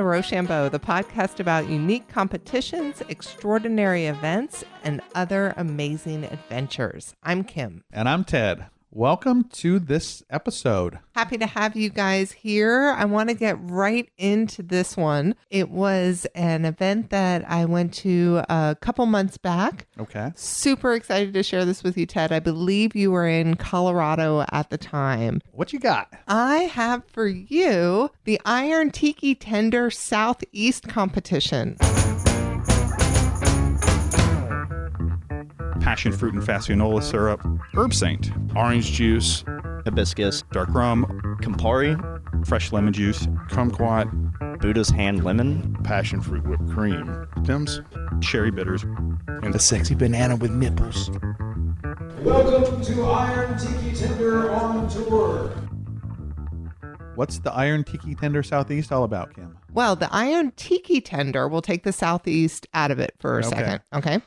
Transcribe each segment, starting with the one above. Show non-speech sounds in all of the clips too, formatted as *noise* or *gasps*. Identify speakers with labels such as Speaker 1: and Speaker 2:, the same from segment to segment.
Speaker 1: to Rochambeau, the podcast about unique competitions, extraordinary events, and other amazing adventures. I'm Kim.
Speaker 2: And I'm Ted. Welcome to this episode.
Speaker 1: Happy to have you guys here. I want to get right into this one. It was an event that I went to a couple months back.
Speaker 2: Okay.
Speaker 1: Super excited to share this with you, Ted. I believe you were in Colorado at the time.
Speaker 2: What you got?
Speaker 1: I have for you the Iron Tiki Tender Southeast competition.
Speaker 3: Passion fruit and fassionola syrup, Herbsaint, orange juice,
Speaker 4: hibiscus,
Speaker 3: dark rum,
Speaker 4: Campari,
Speaker 3: fresh lemon juice, kumquat,
Speaker 4: Buddha's hand lemon,
Speaker 3: passion fruit whipped cream, Pimm's, cherry bitters, and the sexy banana with nipples.
Speaker 5: Welcome to Iron Tiki Tender on Tour.
Speaker 2: What's the Iron Tiki Tender Southeast all about, Kim?
Speaker 1: Well, the Iron Tiki Tender, we'll take the Southeast out of it for a
Speaker 2: Okay.
Speaker 1: second. Okay.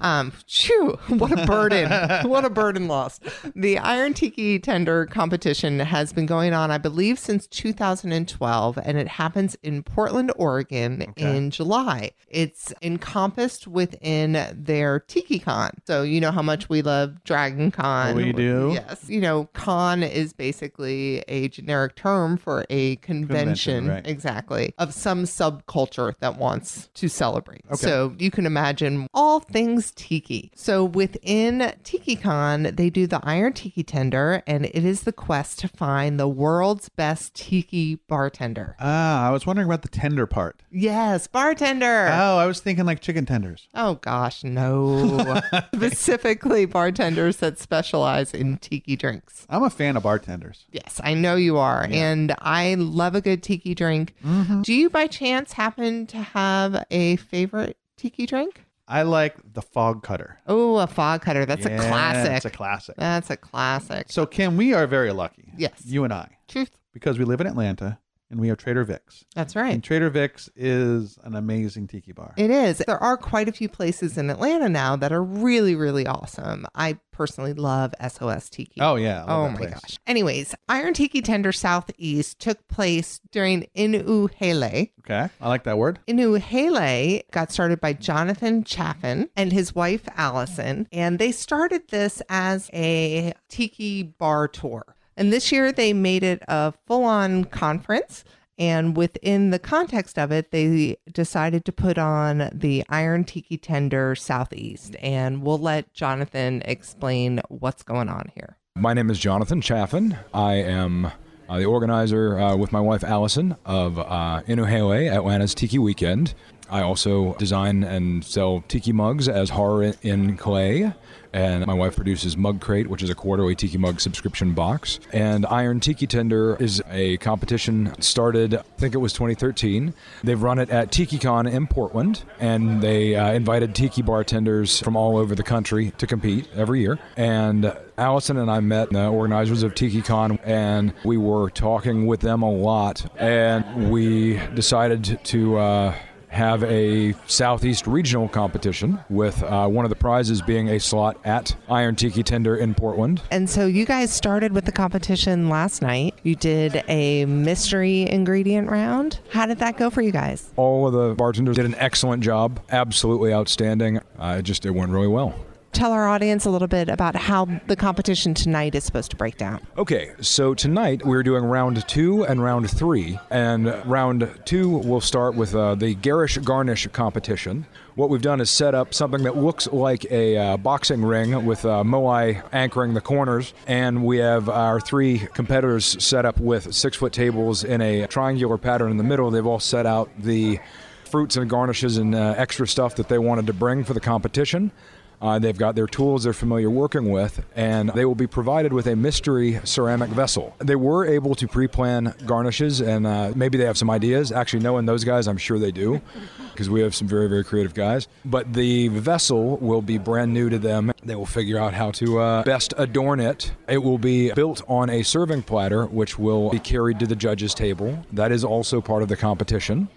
Speaker 1: Um, phew, what a burden. *laughs* what a burden lost. The Iron Tiki Tender competition has been going on, I believe, since 2012, and it happens in Portland, Oregon in July. It's encompassed within their tiki con. So, you know how much we love Dragon Con.
Speaker 2: We do.
Speaker 1: Yes. You know, con is basically a generic term for a convention.
Speaker 2: Convention, right.
Speaker 1: Exactly. Of some subculture that wants to celebrate. So you can imagine all things tiki. So within TikiCon, they do the Iron Tiki Tender, and it is the quest to find the world's best tiki bartender.
Speaker 2: Ah, I was wondering about the tender part.
Speaker 1: Yes, bartender.
Speaker 2: Oh, I was thinking like chicken tenders.
Speaker 1: Oh gosh, no. *laughs* Specifically bartenders that specialize in tiki drinks.
Speaker 2: I'm a fan of bartenders.
Speaker 1: Yes, I know you are. And I love a good tiki drink. Do you by chance happen to have a favorite tiki drink?
Speaker 2: I like the fog cutter.
Speaker 1: Oh, a fog cutter. That's a classic.
Speaker 2: It's a classic.
Speaker 1: That's a classic.
Speaker 2: So, Kim, we are very lucky.
Speaker 1: Yes.
Speaker 2: You and I,
Speaker 1: Truth.
Speaker 2: because we live in Atlanta and we have Trader Vic's.
Speaker 1: That's
Speaker 2: And
Speaker 1: right.
Speaker 2: Trader Vic's is an amazing tiki bar.
Speaker 1: It is. There are quite a few places in Atlanta now that are really, really awesome. I personally love SOS Tiki.
Speaker 2: oh, yeah.
Speaker 1: Oh my
Speaker 2: place.
Speaker 1: gosh. Anyways, Iron Tiki Tender Southeast took place during Inuhele,
Speaker 2: Okay. I like that word.
Speaker 1: Inuhele got started by Jonathan Chaffin and his wife Allison, and they started this as a tiki bar tour. And this year they made it a full on conference. And within the context of it, they decided to put on the Iron Tiki Tender Southeast. And we'll let Jonathan explain what's going on here.
Speaker 6: My name is Jonathan Chaffin. I am uh, the organizer uh, with my wife Allison of uh, Inuhele Atlanta's Tiki Weekend. I also design and sell tiki mugs as Horror in Clay. And my wife produces Mug Crate, which is a quarterly tiki mug subscription box. And Iron Tiki Tender is a competition started, I think it was 2013. They've run it at TikiCon in Portland, and they uh, invited tiki bartenders from all over the country to compete every year. And Allison and I met the organizers of TikiCon, and we were talking with them a lot. And we decided to uh, have a Southeast regional competition with uh, one of the prizes being a slot at Iron Tiki Tender in Portland.
Speaker 1: And so you guys started with the competition last night. You did a mystery ingredient round. How did that go for you guys?
Speaker 6: All of the bartenders did an excellent job, absolutely outstanding. Uh, it just it went really well.
Speaker 1: Tell our audience a little bit about how the competition tonight is supposed to break down.
Speaker 6: Okay, so tonight we're doing round two and round three. And round two will start with uh, the garish garnish competition. What we've done is set up something that looks like a uh, boxing ring with uh, moai anchoring the corners. And we have our three competitors set up with six foot tables in a triangular pattern in the middle. They've all set out the fruits and garnishes and uh, extra stuff that they wanted to bring for the competition. Uh, they've got their tools they're familiar working with, and they will be provided with a mystery ceramic vessel. They were able to pre plan garnishes, and uh, maybe they have some ideas. Actually, knowing those guys, I'm sure they do, *laughs* because we have some very, very creative guys. But the vessel will be brand new to them. They will figure out how to uh, best adorn it. It will be built on a serving platter, which will be carried to the judges' table. That is also part of the competition.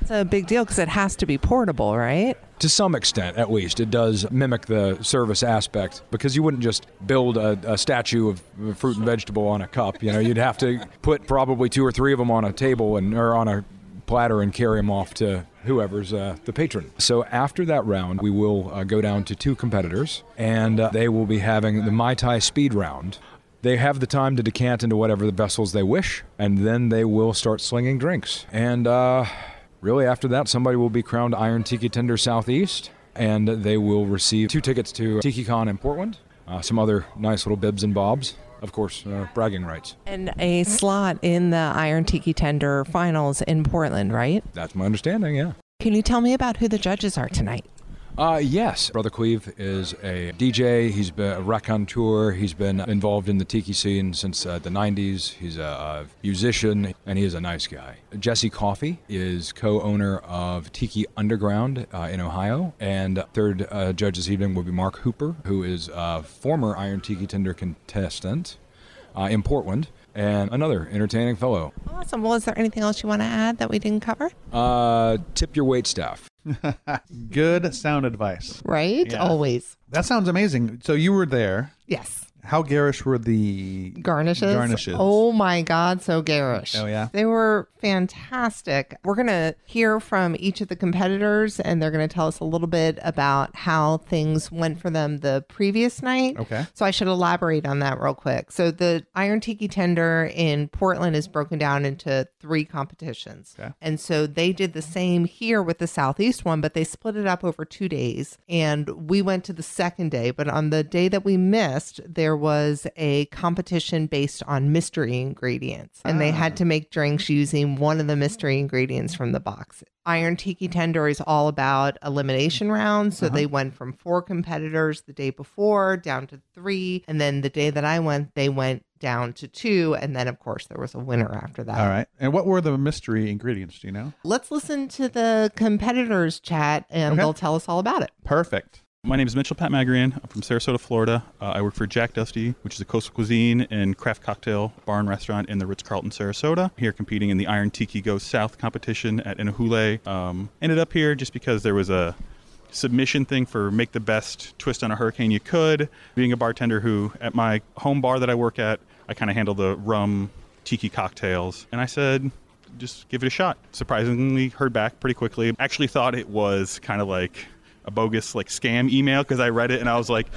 Speaker 1: That's a big deal because it has to be portable, right?
Speaker 6: To some extent, at least, it does mimic the service aspect because you wouldn't just build a, a statue of fruit and vegetable on a cup. You know, you'd have to put probably two or three of them on a table and or on a platter and carry them off to whoever's uh, the patron. So after that round, we will uh, go down to two competitors, and uh, they will be having the Mai Tai speed round. They have the time to decant into whatever the vessels they wish, and then they will start slinging drinks. And uh, really, after that, somebody will be crowned Iron Tiki Tender Southeast, and they will receive two tickets to TikiCon in Portland, uh, some other nice little bibs and bobs, of course, uh, bragging rights.
Speaker 1: And a slot in the Iron Tiki Tender finals in Portland, right?
Speaker 6: That's my understanding, yeah.
Speaker 1: Can you tell me about who the judges are tonight?
Speaker 6: Uh, yes. Brother Cleve is a DJ. He's been a raconteur. He's been involved in the tiki scene since uh, the 90s. He's a, a musician, and he is a nice guy. Jesse Coffee is co owner of Tiki Underground uh, in Ohio. And third uh, judge this evening will be Mark Hooper, who is a former Iron Tiki Tender contestant uh, in Portland. And another entertaining fellow.
Speaker 1: Awesome. Well, is there anything else you want to add that we didn't cover?
Speaker 6: Uh, tip your wait staff. *laughs*
Speaker 2: Good sound advice.
Speaker 1: Right?
Speaker 2: Yeah.
Speaker 1: Always.
Speaker 2: That sounds amazing. So you were there.
Speaker 1: Yes.
Speaker 2: How garish were the
Speaker 1: Garnishes.
Speaker 2: Garnishes.
Speaker 1: Oh my God, so garish.
Speaker 2: Oh, yeah?
Speaker 1: They were fantastic. We're going to hear from each of the competitors and they're going to tell us a little bit about how things went for them the previous night.
Speaker 2: Okay.
Speaker 1: So I should elaborate on that real quick. So the Iron Tiki Tender in Portland is broken down into three competitions.
Speaker 2: Okay.
Speaker 1: And so they did the same here with the Southeast one, but they split it up over two days. And we went to the second day, but on the day that we missed, there was a competition based on mystery ingredients. And they had ah. to make drinks using one of the mystery ingredients from the box. Iron Tiki Tender is all about elimination rounds. So uh-huh. they went from four competitors the day before down to three. And then the day that I went, they went down to two. And then, of course, there was a winner after that.
Speaker 2: All right. And what were the mystery ingredients? Do you know?
Speaker 1: Let's listen to the competitors chat and
Speaker 2: Okay.
Speaker 1: they'll tell us all about it.
Speaker 2: Perfect.
Speaker 3: My name is Mitchell Pat Magrian. I'm from Sarasota, Florida. Uh, I work for Jack Dusty, which is a coastal cuisine and craft cocktail bar and restaurant in the Ritz Carlton, Sarasota. Here competing in the Iron Tiki Go South competition at Inahule. Um, ended up here just because there was a submission thing for make the best twist on a hurricane you could. Being a bartender who, at my home bar that I work at, I kind of handle the rum tiki cocktails. And I said, just give it a shot. Surprisingly, heard back pretty quickly. Actually, thought it was kind of like a bogus like scam email because I read it and I was like,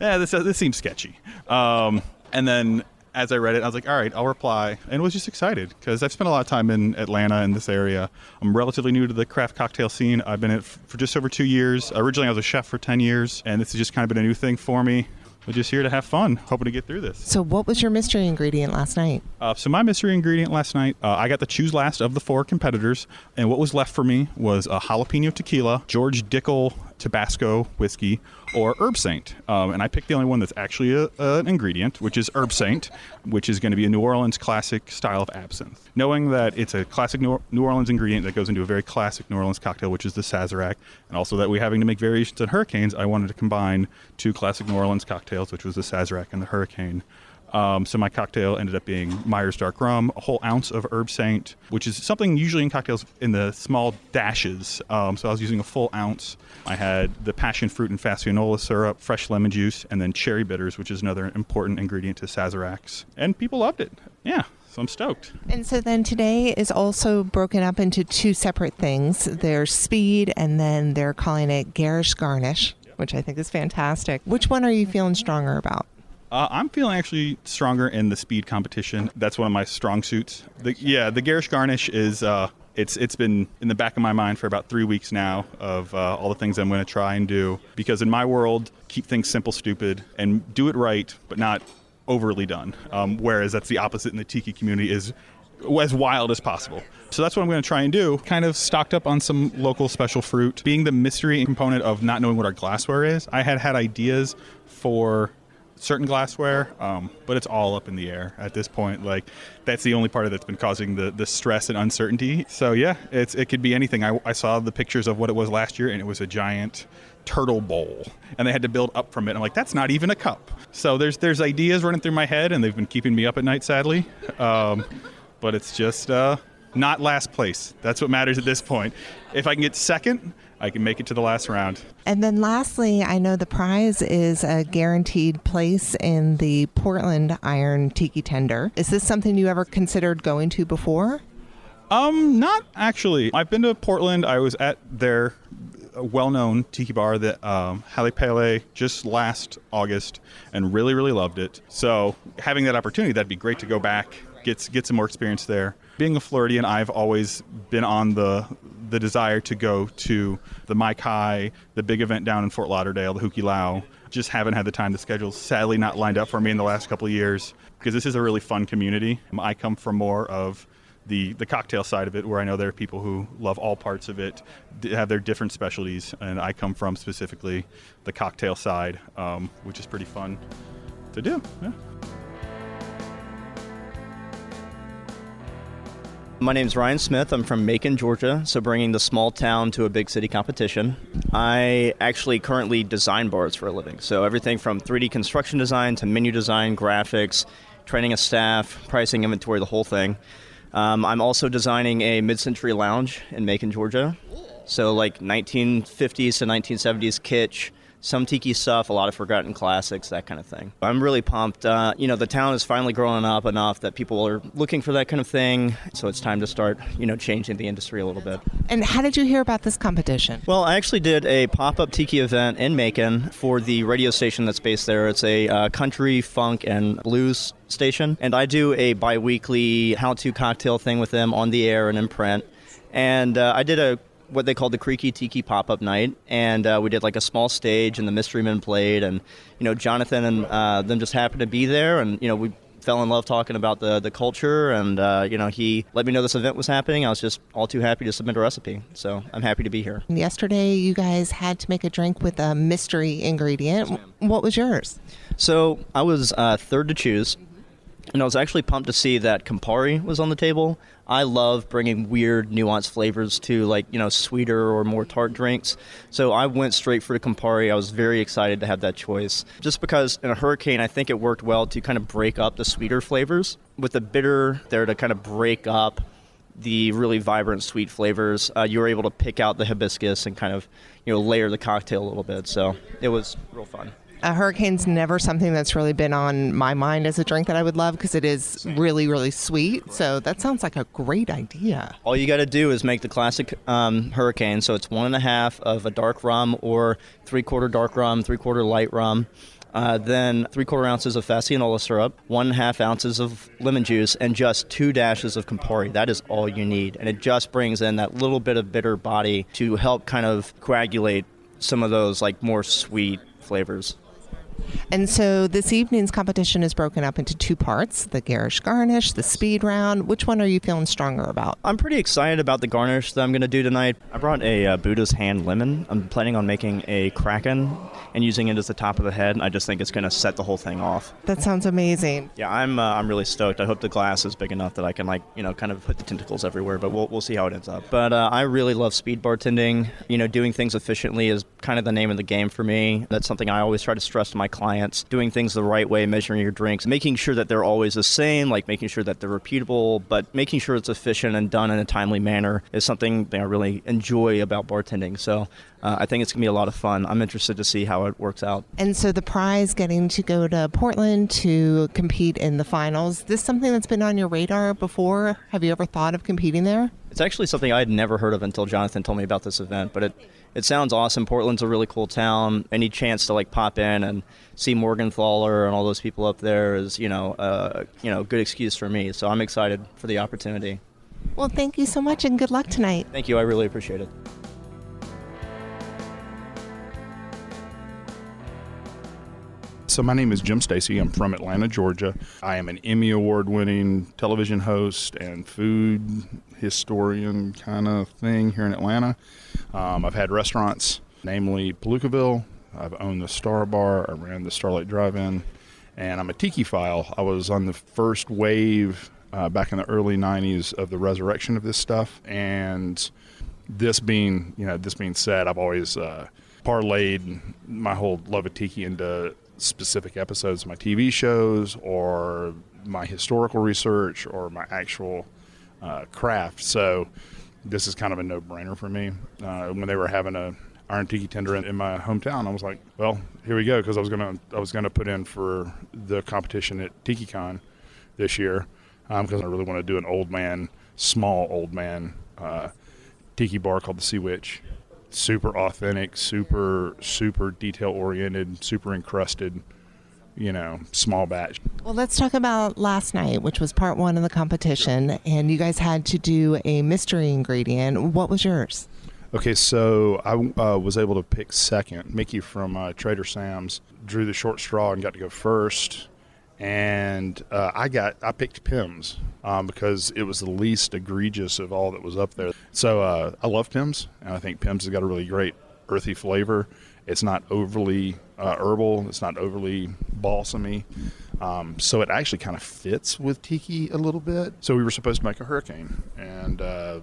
Speaker 3: yeah, this this seems sketchy. Um, and then as I read it, I was like, all right, I'll reply, and was just excited because I've spent a lot of time in Atlanta in this area. I'm relatively new to the craft cocktail scene. I've been in it f- for just over two years. Originally, I was a chef for ten years, and this has just kind of been a new thing for me. We're just here to have fun, hoping to get through this.
Speaker 1: So, what was your mystery ingredient last night?
Speaker 3: Uh, so my mystery ingredient last night, uh, I got to choose last of the four competitors, and what was left for me was a jalapeno tequila, George Dickel Tabasco whiskey, or Herbsaint. Um, and I picked the only one that's actually a, an ingredient, which is Herbsaint, which is going to be a New Orleans classic style of absinthe. Knowing that it's a classic New New Orleans ingredient that goes into a very classic New Orleans cocktail, which is the Sazerac, and also that we're having to make variations on hurricanes, I wanted to combine two classic New Orleans cocktails, which was the Sazerac and the Hurricane. Um, so my cocktail ended up being Myers Dark Rum, a whole ounce of Herbsaint, which is something usually in cocktails in the small dashes. Um, so I was using a full ounce. I had the passion fruit and fassionola syrup, fresh lemon juice, and then cherry bitters, which is another important ingredient to Sazeracs. And people loved it. Yeah, so I'm stoked.
Speaker 1: And so then today is also broken up into two separate things. There's speed, and then they're calling it garish garnish, which I think is fantastic. Which one are you feeling stronger about?
Speaker 3: Uh, I'm feeling actually stronger in the speed competition. That's one of my strong suits. The, yeah, the garish garnish is uh, it's it's been in the back of my mind for about three weeks now of uh, all the things I'm going to try and do because in my world, keep things simple, stupid, and do it right, but not overly done. Um, whereas that's the opposite in the tiki community is as wild as possible. So that's what I'm going to try and do. Kind of stocked up on some local special fruit. Being the mystery component of not knowing what our glassware is, I had had ideas for certain glassware, um, but it's all up in the air at this point. Like that's the only part of that's been causing the, the stress and uncertainty. So yeah, it's it could be anything. I, I saw the pictures of what it was last year, and it was a giant turtle bowl, and they had to build up from it. I'm like, that's not even a cup. So there's there's ideas running through my head, and they've been keeping me up at night, sadly. Um, but it's just uh, not last place. That's what matters at this point. If I can get second, I can make it to the last round.
Speaker 1: And then lastly, I know the prize is a guaranteed place in the Portland Iron Tiki Tender. Is this something you ever considered going to before?
Speaker 3: Um, not actually. I've been to Portland. I was at their uh, well-known tiki bar, the um, Hale Pele, just last August, and really, really loved it. So having that opportunity, that'd be great to go back, get get some more experience there. Being a Floridian, I've always been on the the desire to go to the Mai Kai, the big event down in Fort Lauderdale, the Hukilau. Just haven't had the time. The schedule's sadly not lined up for me in the last couple of years because this is a really fun community. I come from more of the, the cocktail side of it, where I know there are people who love all parts of it, have their different specialties, and I come from specifically the cocktail side, um, which is pretty fun to do. Yeah.
Speaker 4: My name's Ryan Smith. I'm from Macon, Georgia, so bringing the small town to a big city competition. I actually currently design bars for a living, so everything from 3D construction design to menu design, graphics, training a staff, pricing, inventory, the whole thing. Um, I'm also designing a mid-century lounge in Macon, Georgia. So like 1950s to 1970s kitsch, some tiki stuff, a lot of forgotten classics, that kind of thing. I'm really pumped. Uh, you know, the town is finally growing up enough that people are looking for that kind of thing. So it's time to start, you know, changing the industry a little bit.
Speaker 1: And how did you hear about this competition?
Speaker 4: Well, I actually did a pop-up tiki event in Macon for the radio station that's based there. It's a uh, country, funk, and blues station, and I do a bi-weekly how-to cocktail thing with them on the air and in print. And uh, I did a what they called the Creaky Tiki pop up night, and uh, we did like a small stage, and the Mystery Men played, and you know Jonathan and uh, them just happened to be there, and you know we fell in love talking about the the culture, and uh, you know he let me know this event was happening. I was just all too happy to submit a recipe, so I'm happy to be here.
Speaker 1: Yesterday, you guys had to make a drink with a mystery ingredient. what was yours?
Speaker 4: So I was uh, third to choose, and I was actually pumped to see that Campari was on the table. I love bringing weird, nuanced flavors to like you know sweeter or more tart drinks. So I went straight for the Campari. I was very excited to have that choice, just because in a hurricane, I think it worked well to kind of break up the sweeter flavors with the bitter there to kind of break up the really vibrant sweet flavors. Uh, you were able to pick out the hibiscus and kind of you know layer the cocktail a little bit. So it was real fun.
Speaker 1: A hurricane's never something that's really been on my mind as a drink that I would love because it is really, really sweet. So that sounds like a great idea.
Speaker 4: All you got to do is make the classic um, hurricane. So it's one and a half of a dark rum or three quarter dark rum, three quarter light rum. Uh, then three quarter ounces of Fassionola syrup, one and a half ounces of lemon juice, and just two dashes of Campari. That is all you need. And it just brings in that little bit of bitter body to help kind of coagulate some of those like more sweet flavors.
Speaker 1: And so this evening's competition is broken up into two parts the garish garnish, the speed round. Which one are you feeling stronger about?
Speaker 4: I'm pretty excited about the garnish that I'm going to do tonight. I brought a uh, Buddha's hand lemon. I'm planning on making a kraken and using it as the top of the head. I just think it's going to set the whole thing off.
Speaker 1: That sounds amazing.
Speaker 4: Yeah, I'm uh, I'm really stoked. I hope the glass is big enough that I can like you know kind of put the tentacles everywhere. But we'll we'll see how it ends up. But uh, I really love speed bartending. You know, doing things efficiently is kind of the name of the game for me. That's something I always try to stress to my clients. Doing things the right way, measuring your drinks, making sure that they're always the same, like making sure that they're repeatable, but making sure it's efficient and done in a timely manner is something that I really enjoy about bartending. So uh, I think it's gonna be a lot of fun. I'm interested to see how it works out.
Speaker 1: And so the prize getting to go to Portland to compete in the finals, this something that's been on your radar before? Have you ever thought of competing there?
Speaker 4: It's actually something I had never heard of until Jonathan told me about this event, but it it sounds awesome. Portland's a really cool town. Any chance to like pop in and see Morgenthaler and all those people up there is, you know, uh, you know, good excuse for me. So I'm excited for the opportunity.
Speaker 1: Well, thank you so much and good luck tonight.
Speaker 4: Thank you. I really appreciate it.
Speaker 7: So my name is Jim Stacy. I'm from Atlanta, Georgia. I am an Emmy award-winning television host and food historian kind of thing here in Atlanta. Um, I've had restaurants, namely Palookaville. I've owned the Star Bar. I ran the Starlight Drive-In, and I'm a tiki file. I was on the first wave uh, back in the early '90s of the resurrection of this stuff, and this being, you know, this being said, I've always uh, parlayed my whole love of tiki into specific episodes of my TV shows or my historical research or my actual uh, craft. So this is kind of a no-brainer for me. Uh, when they were having a iron tiki tender in, in my hometown, I was like, well, here we go, because I was gonna I was gonna put in for the competition at TikiCon this year because I really want to do an old man small old man uh, tiki bar called the Sea Witch. Super authentic, super super detail oriented, super encrusted. You know, small batch.
Speaker 1: Well, let's talk about last night, which was part one of the competition, and you guys had to do a mystery ingredient. What was yours?
Speaker 7: Okay, so I uh, was able to pick second. Mickey from uh, Trader Sam's drew the short straw and got to go first, and uh, I got I picked Pimm's um, because it was the least egregious of all that was up there. So uh, I love Pimm's, and I think Pimm's has got a really great earthy flavor. It's not overly uh, herbal. It's not overly balsamy. Um, so it actually kind of fits with tiki a little bit. So we were supposed to make a hurricane, and uh,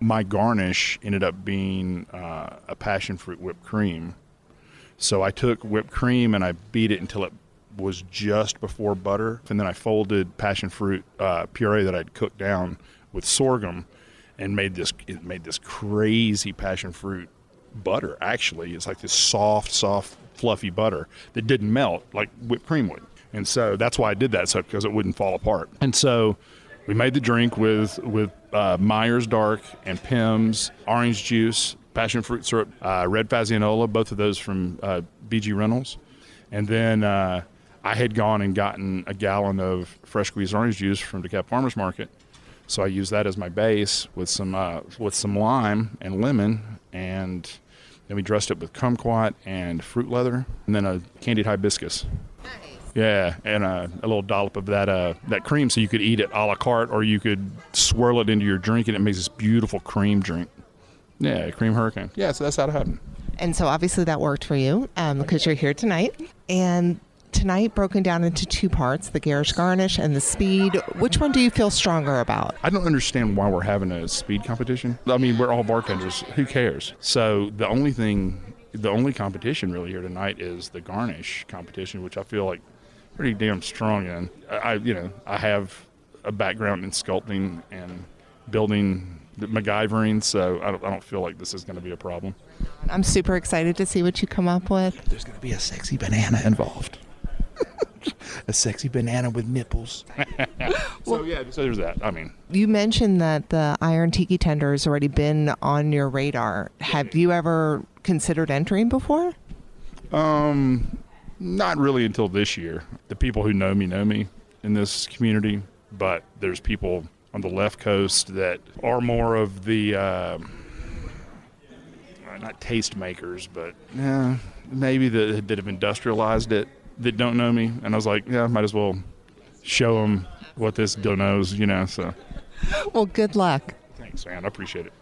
Speaker 7: my garnish ended up being uh, a passion fruit whipped cream. So I took whipped cream and I beat it until it was just before butter, and then I folded passion fruit uh, puree that I'd cooked down with sorghum, and made this it made this crazy passion fruit butter. Actually, it's like this soft, soft, fluffy butter that didn't melt like whipped cream would, and so that's why I did that, so because it wouldn't fall apart. And so we made the drink with with uh, Myers Dark and Pimm's orange juice, passion fruit syrup, uh, red Fassionola, both of those from uh, BG Reynolds, and then uh, I had gone and gotten a gallon of fresh squeezed orange juice from DeKalb Farmers Market. So I used that as my base with some uh, with some lime and lemon, and then we dressed it with kumquat and fruit leather, and then a candied hibiscus. Yeah, and uh, a little dollop of that uh, that cream, so you could eat it a la carte, or you could swirl it into your drink, and it makes this beautiful cream drink. Yeah, cream hurricane. Yeah, so that's how it happened.
Speaker 1: And so obviously that worked for you because you're here tonight. And tonight broken down into two parts the garish garnish and the speed. Which one do you feel stronger about?
Speaker 7: I don't understand why we're having a speed competition. I mean, we're all bartenders. Who cares? So the only thing, the only competition really here tonight is the garnish competition, which I feel like pretty damn strong in. I, I you know, I have a background in sculpting and building MacGyvering, so I don't, I don't feel like this is going to be a problem.
Speaker 1: I'm super excited to see what you come up with.
Speaker 2: There's going to be a sexy banana involved. *laughs* a sexy banana with nipples. *laughs*
Speaker 7: so yeah, so there's that. I mean,
Speaker 1: You mentioned that the Iron Tiki Tender has already been on your radar. Have you ever considered entering before?
Speaker 7: um, not really until this year. The people who know me know me in this community, but there's people on the left coast that are more of the uh, not taste makers, but yeah, maybe that that have industrialized it that don't know me. And I was like, yeah, might as well show them what this dough knows, you know. So
Speaker 1: Well, good luck.
Speaker 7: thanks, man. I appreciate it.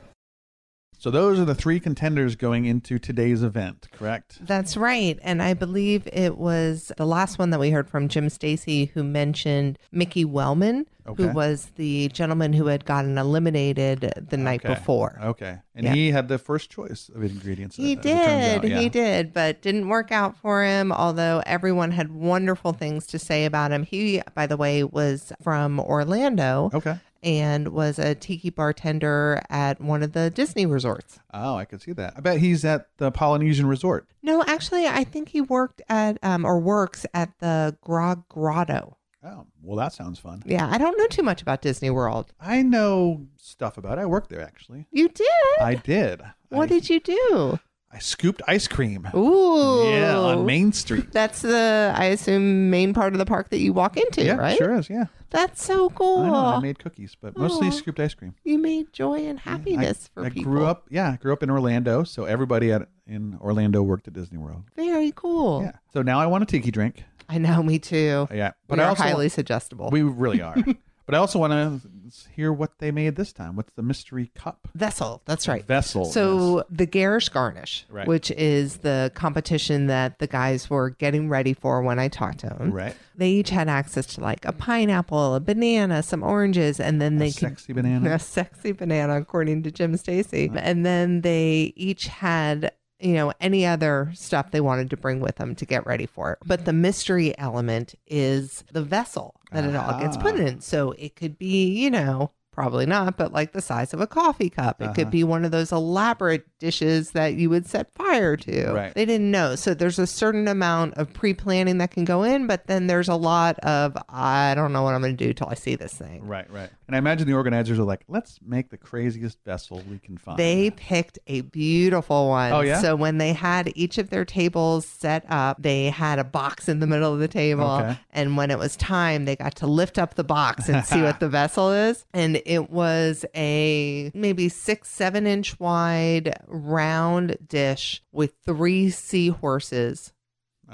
Speaker 2: So those are the three contenders going into today's event, correct?
Speaker 1: That's right. And I believe it was the last one that we heard from Jim Stacy who mentioned Mickey Wellman,
Speaker 2: Okay.
Speaker 1: who was the gentleman who had gotten eliminated the night
Speaker 2: Okay.
Speaker 1: before.
Speaker 2: Okay. And
Speaker 1: Yeah.
Speaker 2: he had the first choice of ingredients.
Speaker 1: He
Speaker 2: as it turns out,
Speaker 1: did.
Speaker 2: yeah.
Speaker 1: He did, but didn't work out for him, although everyone had wonderful things to say about him. He, by the way, was from Orlando
Speaker 2: Okay.
Speaker 1: And was a tiki bartender at one of the Disney resorts.
Speaker 2: Oh, I could see that. I bet he's at the Polynesian Resort.
Speaker 1: No, actually, I think he worked at um, or works at the Grog Grotto.
Speaker 2: Oh, well, that sounds fun.
Speaker 1: Yeah, I don't know too much about Disney World.
Speaker 2: I know stuff about it. I worked there actually.
Speaker 1: You did?
Speaker 2: I did.
Speaker 1: what
Speaker 2: I,
Speaker 1: did you do?
Speaker 2: I scooped ice cream.
Speaker 1: Ooh.
Speaker 2: Yeah, on Main Street.
Speaker 1: That's the, I assume, main part of the park that you walk into,
Speaker 2: yeah,
Speaker 1: right?
Speaker 2: sure is. Yeah.
Speaker 1: That's so cool.
Speaker 2: I know. I made cookies, but mostly
Speaker 1: Aw.
Speaker 2: scooped ice cream.
Speaker 1: you made joy and happiness for
Speaker 2: I,
Speaker 1: people.
Speaker 2: grew up. Yeah, I grew up in Orlando, so everybody at in Orlando worked at Disney World.
Speaker 1: Very cool.
Speaker 2: Yeah. So now I want a tiki drink.
Speaker 1: I know, me too.
Speaker 2: Yeah,
Speaker 1: But
Speaker 2: but
Speaker 1: we
Speaker 2: I
Speaker 1: are
Speaker 2: also
Speaker 1: highly suggestible.
Speaker 2: we really are. *laughs* but I also want to hear what they made this time. What's the mystery cup
Speaker 1: Vessel, that's right.
Speaker 2: vessel?
Speaker 1: So the Garish Garnish,
Speaker 2: Right.
Speaker 1: which is the competition that the guys were getting ready for when I talked to them.
Speaker 2: right,
Speaker 1: They each had access to like a pineapple, a banana, some oranges, and then they
Speaker 2: a
Speaker 1: could
Speaker 2: sexy banana. *laughs*
Speaker 1: a sexy banana, according to Jim Stacy. Uh-huh. And then they each had, you know, any other stuff they wanted to bring with them to get ready for it. But the mystery element is the vessel that it all gets put
Speaker 2: Ah.
Speaker 1: in. So it could be, you know, probably not, but like the size of a coffee cup. It
Speaker 8: Uh-huh.
Speaker 1: could be one of those elaborate dishes that you would set fire to.
Speaker 8: Right.
Speaker 1: They didn't know. So there's a certain amount of pre planning that can go in, but then there's a lot of, I don't know what I'm going to do till I see this thing.
Speaker 8: Right, right. And I imagine the organizers are like, let's make the craziest vessel we can find.
Speaker 1: They picked a beautiful one.
Speaker 8: Oh, yeah?
Speaker 1: So when they had each of their tables set up, they had a box in the middle of the table.
Speaker 8: Okay.
Speaker 1: And when it was time, they got to lift up the box and see *laughs* what the vessel is. And it was a maybe six, seven inch wide round dish with three seahorses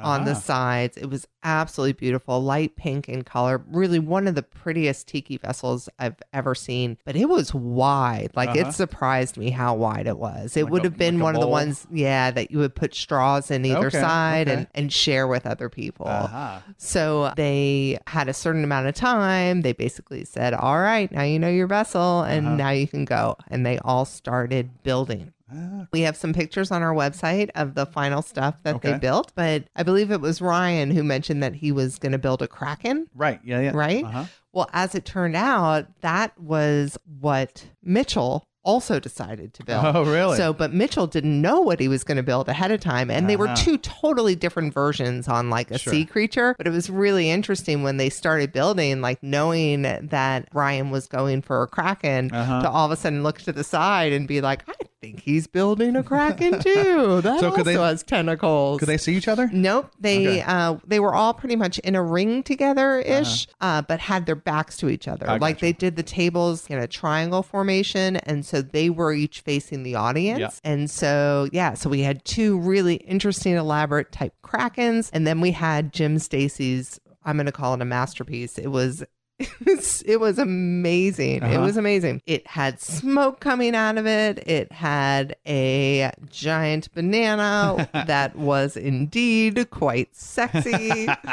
Speaker 1: on the
Speaker 8: Ah.
Speaker 1: sides. It was absolutely beautiful, light pink in color. Really one of the prettiest tiki vessels I've ever seen. But it was wide. Like
Speaker 8: Uh-huh.
Speaker 1: it surprised me how wide it was. It
Speaker 8: Like
Speaker 1: would have been
Speaker 8: like
Speaker 1: one of the ones, yeah, that you would put straws in either
Speaker 8: Okay,
Speaker 1: side
Speaker 8: okay.
Speaker 1: and, and share with other people.
Speaker 8: Aha.
Speaker 1: So they had a certain amount of time. They basically said, All right, now you know your vessel and
Speaker 8: Uh-huh.
Speaker 1: now you can go. And they all started building.
Speaker 8: Ah,
Speaker 1: We have some pictures on our website of the final stuff that they built, but I believe it was Ryan who mentioned that he was going to build a Kraken,
Speaker 8: right. Yeah. Yeah.
Speaker 1: right?
Speaker 8: Uh-huh.
Speaker 1: Well, as it turned out, that was what Mitchell also decided to build.
Speaker 8: Oh, really?
Speaker 1: So, but Mitchell didn't know what he was going to build ahead of time. And they were
Speaker 8: Uh-huh.
Speaker 1: two totally different versions on like a
Speaker 8: Sure.
Speaker 1: sea creature. But it was really interesting when they started building, like knowing that Ryan was going for a Kraken
Speaker 8: Uh-huh.
Speaker 1: to all of a sudden look to the side and be like, I think he's building a Kraken *laughs* too. That
Speaker 8: So
Speaker 1: also
Speaker 8: they-
Speaker 1: has tentacles.
Speaker 8: Could they see each other?
Speaker 1: Nope. They
Speaker 8: Okay.
Speaker 1: uh they were all pretty much in a ring together ish, uh but had their backs to each other.
Speaker 8: I
Speaker 1: like they did the tables in a triangle formation, and so they were each facing the audience.
Speaker 8: Yeah.
Speaker 1: And so yeah, so we had two really interesting, elaborate type krakens, and then we had Jim Stacy's. I'm going to call it a masterpiece. It was. *laughs* it was amazing. It
Speaker 8: Uh-huh.
Speaker 1: was amazing. It had smoke coming out of it. It had a giant banana *laughs* that was indeed quite sexy. *laughs*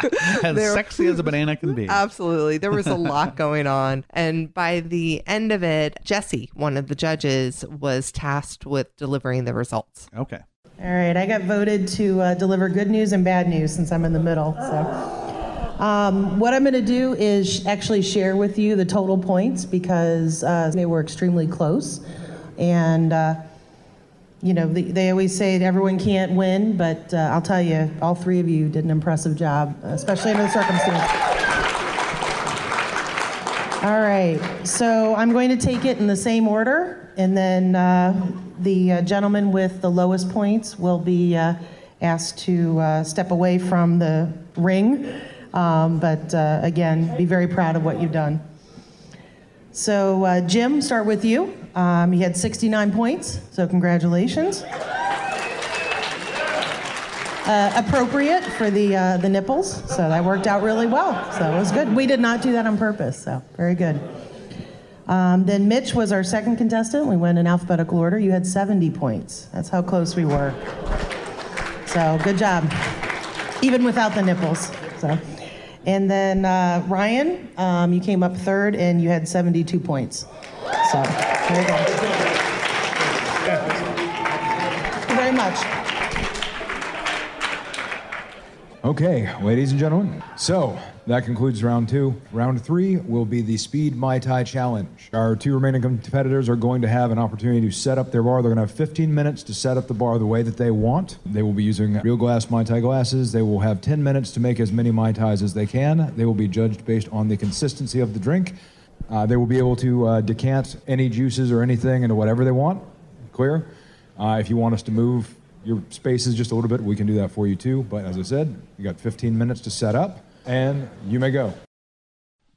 Speaker 8: As
Speaker 1: There-
Speaker 8: sexy as a banana can be.
Speaker 1: Absolutely. There was a lot going on. And by the end of it, Jesse, one of the judges, was tasked with delivering the results.
Speaker 8: okay.
Speaker 9: All right, I got voted to uh, deliver good news and bad news since I'm in the middle. So, um, what I'm going to do is actually share with you the total points because uh, they were extremely close, and uh, you know they, they always say that everyone can't win, but uh, I'll tell you, all three of you did an impressive job, especially under the circumstances. All right, so I'm going to take it in the same order, and then uh, the uh, gentleman with the lowest points will be uh, asked to step away from the ring. Um, but uh, again, be very proud of what you've done. So, uh, Jim, start with you. Um, you had 69 points, so congratulations. Uh, appropriate for the uh, the nipples, so that worked out really well. So it was good. We did not do that on purpose, so very good. Um, then Mitch was our second contestant. We went in alphabetical order. You had 70 points. That's how close we were. So good job, even without the nipples. So, and then uh, Ryan, um, you came up third, and you had 72 points. So there you go. Thank you very much.
Speaker 6: Okay, ladies and gentlemen. So that concludes round two. Round three will be the Speed Mai Tai Challenge. Our two remaining competitors are going to have an opportunity to set up their bar. They're going to have 15 minutes to set up the bar the way that they want. They will be using real glass Mai Tai glasses. They will have 10 minutes to make as many Mai Tais as they can. They will be judged based on the consistency of the drink. Uh, they will be able to uh, decant any juices or anything into whatever they want. Clear? Uh, if you want us to move your spaces just a little bit, we can do that for you too. But as I said, you got 15 minutes to set up, and you may go.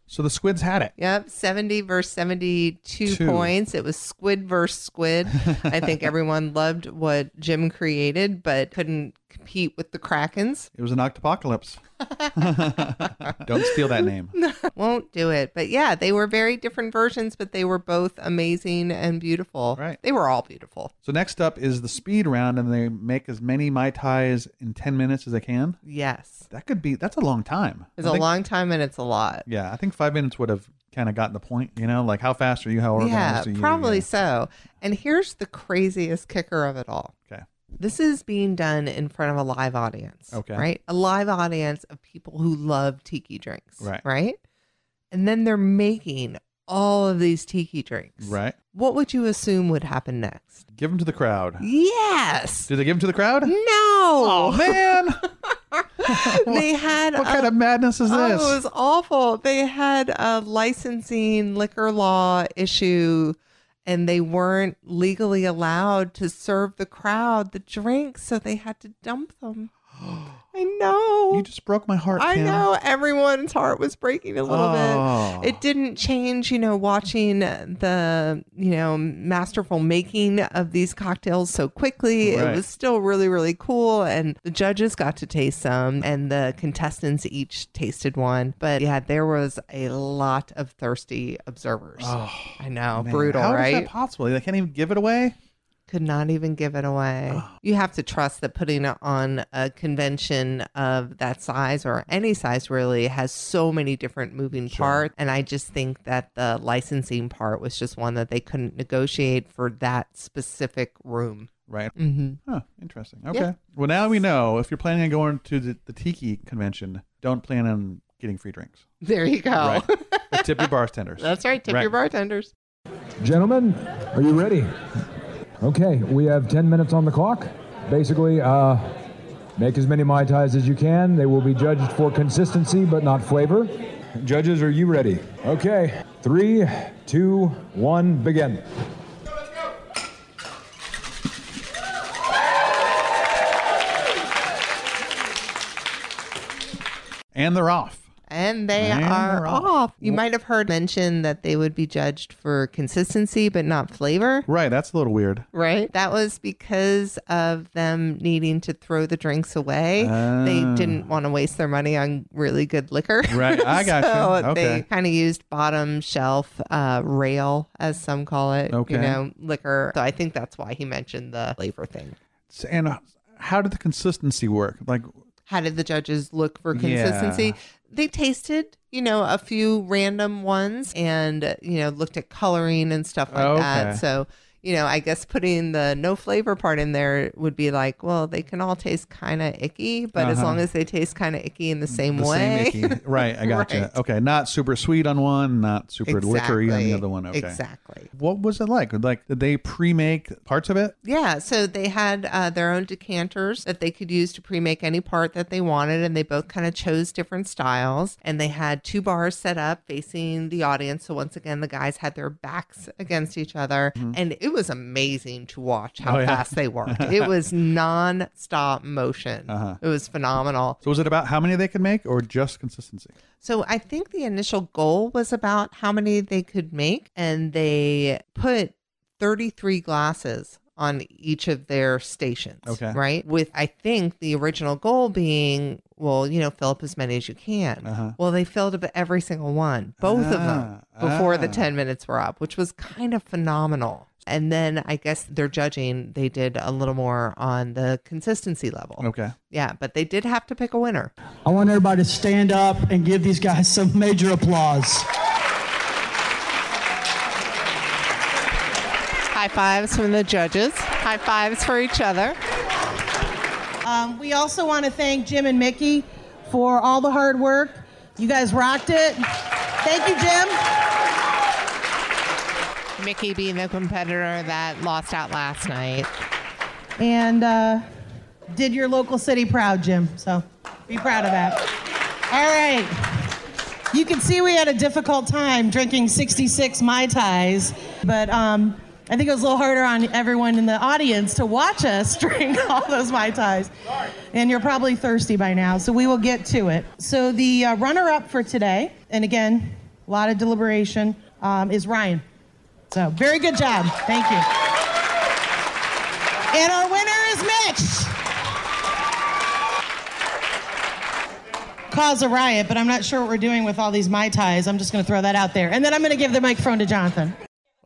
Speaker 8: So the squids had it.
Speaker 1: Yep, 70 versus 72
Speaker 8: Two.
Speaker 1: points. It was squid versus squid. *laughs* I think everyone loved what Jim created, but couldn't compete with the Krakens.
Speaker 8: It was an octopocalypse. *laughs* Don't steal that name.
Speaker 1: Won't do it. But yeah, they were very different versions, but they were both amazing and beautiful.
Speaker 8: Right.
Speaker 1: They were all beautiful.
Speaker 8: So next up is the speed round, and they make as many mai tais in ten minutes as they can.
Speaker 1: Yes.
Speaker 8: That could be. That's a long time.
Speaker 1: It's
Speaker 8: I
Speaker 1: a
Speaker 8: think-
Speaker 1: long time and it's a lot.
Speaker 8: Yeah, I think five minutes would have kind of gotten the point. You know, like how fast are you? How organized
Speaker 1: Yeah,
Speaker 8: are you?
Speaker 1: Yeah, probably
Speaker 8: Yeah.
Speaker 1: so. And here's the craziest kicker of it all.
Speaker 8: Okay.
Speaker 1: This is being done in front of a live audience.
Speaker 8: Okay.
Speaker 1: Right? A live audience of people who love tiki drinks.
Speaker 8: Right.
Speaker 1: Right? And then they're making all of these tiki drinks.
Speaker 8: Right.
Speaker 1: What would you assume would happen next?
Speaker 8: Give them to the crowd.
Speaker 1: Yes.
Speaker 8: Did they give them to the crowd?
Speaker 1: No.
Speaker 8: Oh man, *laughs* *laughs*
Speaker 1: they had
Speaker 8: what kind of madness is
Speaker 1: Oh,
Speaker 8: this?
Speaker 1: it was awful. They had a licensing liquor law issue and they weren't legally allowed to serve the crowd the drinks, so they had to dump them. *gasps* *gasps* *gasps* I know.
Speaker 8: you just broke my heart.
Speaker 1: I know everyone's heart was breaking a little
Speaker 8: Oh.
Speaker 1: bit. It didn't change, you know, watching the, you know, masterful making of these cocktails so quickly.
Speaker 8: Right.
Speaker 1: It was still really, really cool. And the judges got to taste some, and the contestants each tasted one. But yeah, there was a lot of thirsty observers. Oh, I know,
Speaker 8: Oh, Man,
Speaker 1: brutal,
Speaker 8: How is
Speaker 1: right?
Speaker 8: that possible? They can't even give it away.
Speaker 1: Could not even give it away. You have to trust that putting it on a convention of that size or any size really has so many different moving parts. And I just think that the licensing part was just one that they couldn't negotiate for that specific room.
Speaker 8: Right.
Speaker 1: hmm
Speaker 8: Huh. Interesting. Okay. Well, now we know if you're planning on going to the, the Tiki convention, don't plan on getting free drinks.
Speaker 1: There you go.
Speaker 8: Right. *laughs* Tip your bartenders.
Speaker 1: That's right. Tip
Speaker 8: Right.
Speaker 1: your bartenders.
Speaker 6: Gentlemen, are you ready? Okay, we have 10 minutes on the clock. Basically, uh, make as many Mai Tais as you can. They will be judged for consistency, but not flavor. Judges, are you ready? Okay, three, two, one, begin.
Speaker 8: And they're off.
Speaker 1: And they
Speaker 8: And
Speaker 1: are
Speaker 8: off.
Speaker 1: off. You might have heard mention that they would be judged for consistency, but not flavor.
Speaker 8: Right. That's a little weird.
Speaker 1: Right. That was because of them needing to throw the drinks away. they
Speaker 8: Ah.
Speaker 1: didn't want to waste their money on really good liquor.
Speaker 8: Right. I got *laughs*
Speaker 1: so
Speaker 8: Okay.
Speaker 1: they kind of used bottom shelf uh, rail, as some call it,
Speaker 8: Okay.
Speaker 1: you know, liquor. So I think that's why he mentioned the flavor thing.
Speaker 8: And uh, how did the consistency work? Like,
Speaker 1: How did the judges look for consistency? They tasted, you know, a few random ones and, you know, looked at coloring and stuff like
Speaker 8: Okay.
Speaker 1: that. So, you know, I guess putting the no flavor part in there would be like, well, they can all taste kind of icky, but as
Speaker 8: Uh-huh.
Speaker 1: long as they taste kind of icky in the same
Speaker 8: the
Speaker 1: way.
Speaker 8: same. *laughs* Right. I gotcha.
Speaker 1: Right.
Speaker 8: Okay. Not super sweet on one, not super liquory on the other one. Okay.
Speaker 1: Exactly.
Speaker 8: What was it like? Like, did they pre-make parts of it?
Speaker 1: Yeah, so they had uh, their own decanters that they could use to pre-make any part that they wanted, and they both kind of chose different styles. And they had two bars set up facing the audience. So once again, the guys had their backs against each other, and it was amazing to watch how.
Speaker 8: Oh, yeah.
Speaker 1: fast they worked. *laughs* it was non-stop motion.
Speaker 8: Uh-huh.
Speaker 1: It was phenomenal.
Speaker 8: So was it about how many they could make, or just consistency?
Speaker 1: So I think the initial goal was about how many they could make, and they put 33 glasses on each of their stations.
Speaker 8: Okay.
Speaker 1: Right. With, I think, the original goal being, well, you know, fill up as many as you can.
Speaker 8: Uh-huh.
Speaker 1: Well, they filled up every single one, both of them,
Speaker 8: Ah,
Speaker 1: before the
Speaker 8: ah.
Speaker 1: 10 minutes were up, which was kind of phenomenal. And then I guess they're judging, they did a little more on the consistency level.
Speaker 8: Okay.
Speaker 1: Yeah, but they did have to pick a winner.
Speaker 10: I want everybody to stand up and give these guys some major applause.
Speaker 1: High fives from the judges. High fives for each other.
Speaker 9: Um, we also want to thank Jim and Mickey for all the hard work. You guys rocked it. Thank you, Jim.
Speaker 1: Mickey being the competitor that lost out last night.
Speaker 9: And uh, did your local city proud, Jim. So be proud of that. All right. You can see we had a difficult time drinking 66 Mai Tais, but um, I think it was a little harder on everyone in the audience to watch us *laughs* drink all those Mai Tais. And you're probably thirsty by now, so we will get to it. So the uh, runner up for today, and again, a lot of deliberation, um, is Ryan. So very good job. Thank you. And our winner is Mitch. Cause a riot, but I'm not sure what we're doing with all these Mai Tais. I'm just going to throw that out there. And then I'm going to give the microphone to Jonathan.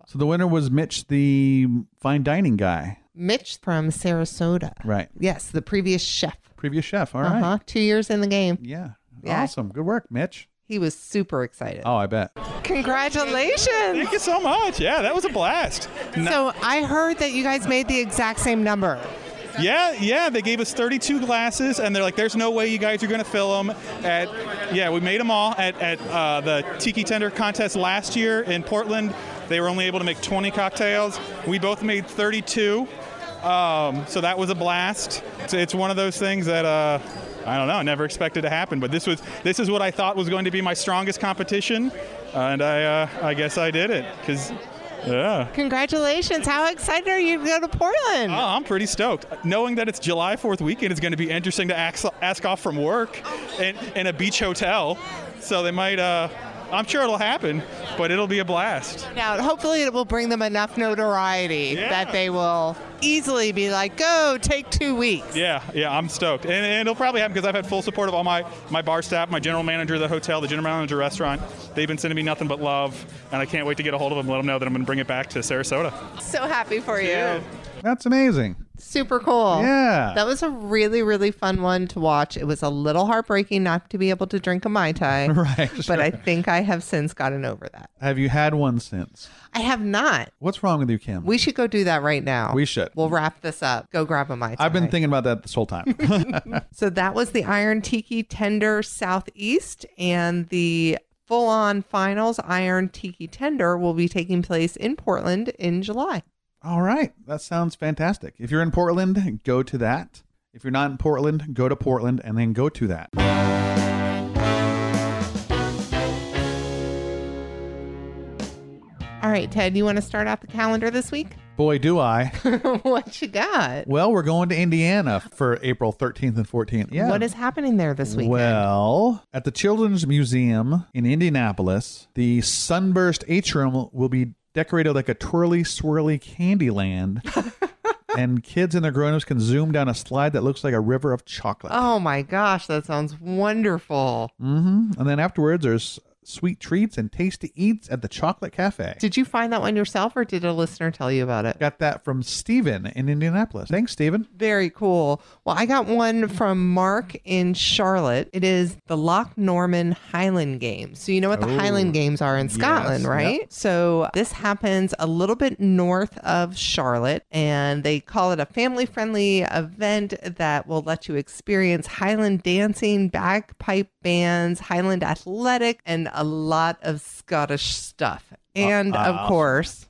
Speaker 8: So the winner was Mitch, the fine dining guy.
Speaker 1: Mitch from Sarasota.
Speaker 8: Right.
Speaker 1: Yes, the previous chef.
Speaker 8: Previous chef. All right.
Speaker 1: Uh-huh. Two years in the game.
Speaker 8: Yeah.
Speaker 1: Yeah.
Speaker 8: Awesome. Good work, Mitch.
Speaker 1: He was super excited.
Speaker 8: Oh, I bet.
Speaker 1: Congratulations.
Speaker 3: Thank you so much. Yeah, that was a blast.
Speaker 1: So I heard that you guys made the exact same number.
Speaker 3: Yeah, yeah, they gave us 32 glasses, and they're like, "There's no way you guys are going to fill them." At yeah, we made them all at at uh, the Tiki Tender contest last year in Portland. They were only able to make 20 cocktails. We both made 32, um, so that was a blast. It's, it's one of those things that. Uh, I don't know. I never expected to happen, but this was this is what I thought was going to be my strongest competition, and I uh, I guess I did it because yeah.
Speaker 1: Congratulations. How excited are you to go to Portland?
Speaker 3: Oh, I'm pretty stoked. Knowing that it's July 4th weekend is going to be interesting to ask, ask off from work in, in a beach hotel. So they might, uh, I'm sure it'll happen, but it'll be a blast.
Speaker 1: Now, hopefully, it will bring them enough notoriety that they will easily be like, go, take two weeks.
Speaker 3: Yeah, yeah, I'm stoked. And, and it'll probably happen because I've had full support of all my, my bar staff, my general manager of the hotel, the general manager of the restaurant. They've been sending me nothing but love, and I can't wait to get a hold of them and let them know that I'm going to bring it back to Sarasota.
Speaker 1: So happy for you.
Speaker 8: That's amazing.
Speaker 1: Super cool.
Speaker 8: Yeah.
Speaker 1: That was a really, really fun one to watch. It was a little heartbreaking not to be able to drink a Mai Tai. *laughs*
Speaker 8: Right.
Speaker 1: But I think I have since gotten over that.
Speaker 8: Have you had one since?
Speaker 1: I have not.
Speaker 8: What's wrong with you, Kim?
Speaker 1: We should go do that right now.
Speaker 8: We should.
Speaker 1: We'll wrap this up. Go grab a Mai Tai.
Speaker 8: I've been thinking about that this whole time. *laughs*
Speaker 1: So that was the Iron Tiki Tender Southeast and the full on finals Iron Tiki Tender will be taking place in Portland in July.
Speaker 8: All right. That sounds fantastic. If you're in Portland, go to that. If you're not in Portland, go to Portland and then go to that.
Speaker 1: All right, Ted, you want to start out the calendar this week?
Speaker 8: Boy, do I. *laughs*
Speaker 1: what you got?
Speaker 8: Well, we're going to Indiana for April 13th and 14th. Yeah.
Speaker 1: What is happening there this week?
Speaker 8: Well, at the Children's Museum in Indianapolis, the Sunburst Atrium will be decorated like a twirly, swirly candy land. *laughs* and kids and their grown-ups can zoom down a slide that looks like a river of chocolate.
Speaker 1: Oh my gosh, that sounds wonderful.
Speaker 8: Mm-hmm. And then afterwards, there's sweet treats and tasty eats at the Chocolate Cafe.
Speaker 1: Did you find that one yourself or did a listener tell you about it?
Speaker 8: Got that from Steven in Indianapolis. Thanks, Steven.
Speaker 1: Very cool. Well, I got one from Mark in Charlotte. It is the Loch Norman Highland Games. So, you know what the
Speaker 11: Oh.
Speaker 1: Highland Games are in Scotland,
Speaker 11: Yes,
Speaker 1: right?
Speaker 11: yep.
Speaker 1: So, this happens a little bit north of Charlotte, and they call it a family friendly event that will let you experience Highland dancing, bagpipe bands, Highland athletic, and a lot of Scottish stuff. And, of course,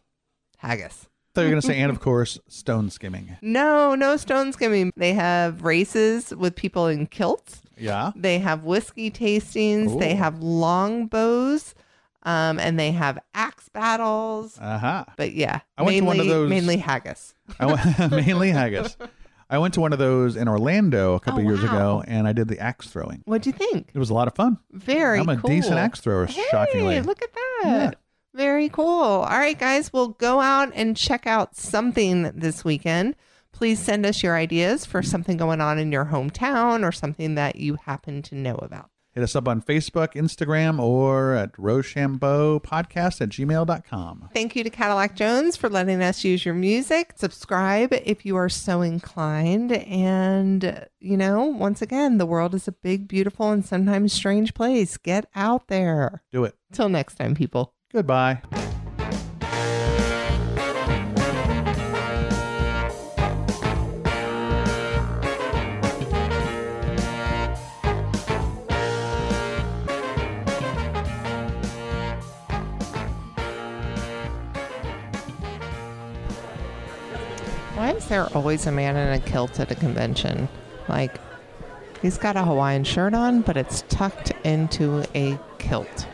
Speaker 1: haggis.
Speaker 8: thought you were going to say, *laughs* and of course, stone skimming.
Speaker 1: No, no stone skimming. They have races with people in kilts.
Speaker 8: Yeah.
Speaker 1: They have whiskey tastings. They
Speaker 8: Ooh.
Speaker 1: have longbows. Um, and they have axe battles.
Speaker 8: Uh huh.
Speaker 1: But yeah,
Speaker 8: I went to one of those-
Speaker 1: mainly haggis.
Speaker 8: I went, *laughs* mainly haggis. *laughs* I went to one of those in Orlando a couple
Speaker 1: Oh,
Speaker 8: years
Speaker 1: wow.
Speaker 8: ago, and I did the axe throwing.
Speaker 1: What'd you think?
Speaker 8: It was a lot of fun.
Speaker 1: Very
Speaker 8: I'm a
Speaker 1: cool.
Speaker 8: decent axe thrower, shockingly.
Speaker 1: Look at that.
Speaker 8: Yeah.
Speaker 1: Very cool. All right, guys, we'll go out and check out something this weekend. Please send us your ideas for something going on in your hometown or something that you happen to know about.
Speaker 8: Hit us up on Facebook, Instagram, or at rochambeaupodcast at gmail.com.
Speaker 1: Thank you to Cadillac Jones for letting us use your music. Subscribe if you are so inclined. And, you know, once again, the world is a big, beautiful, and sometimes strange place. Get out there.
Speaker 8: Do it.
Speaker 1: Till next time, people.
Speaker 8: Goodbye.
Speaker 1: Is there always a man in a kilt at a convention? Like, he's got a Hawaiian shirt on, but it's tucked into a kilt.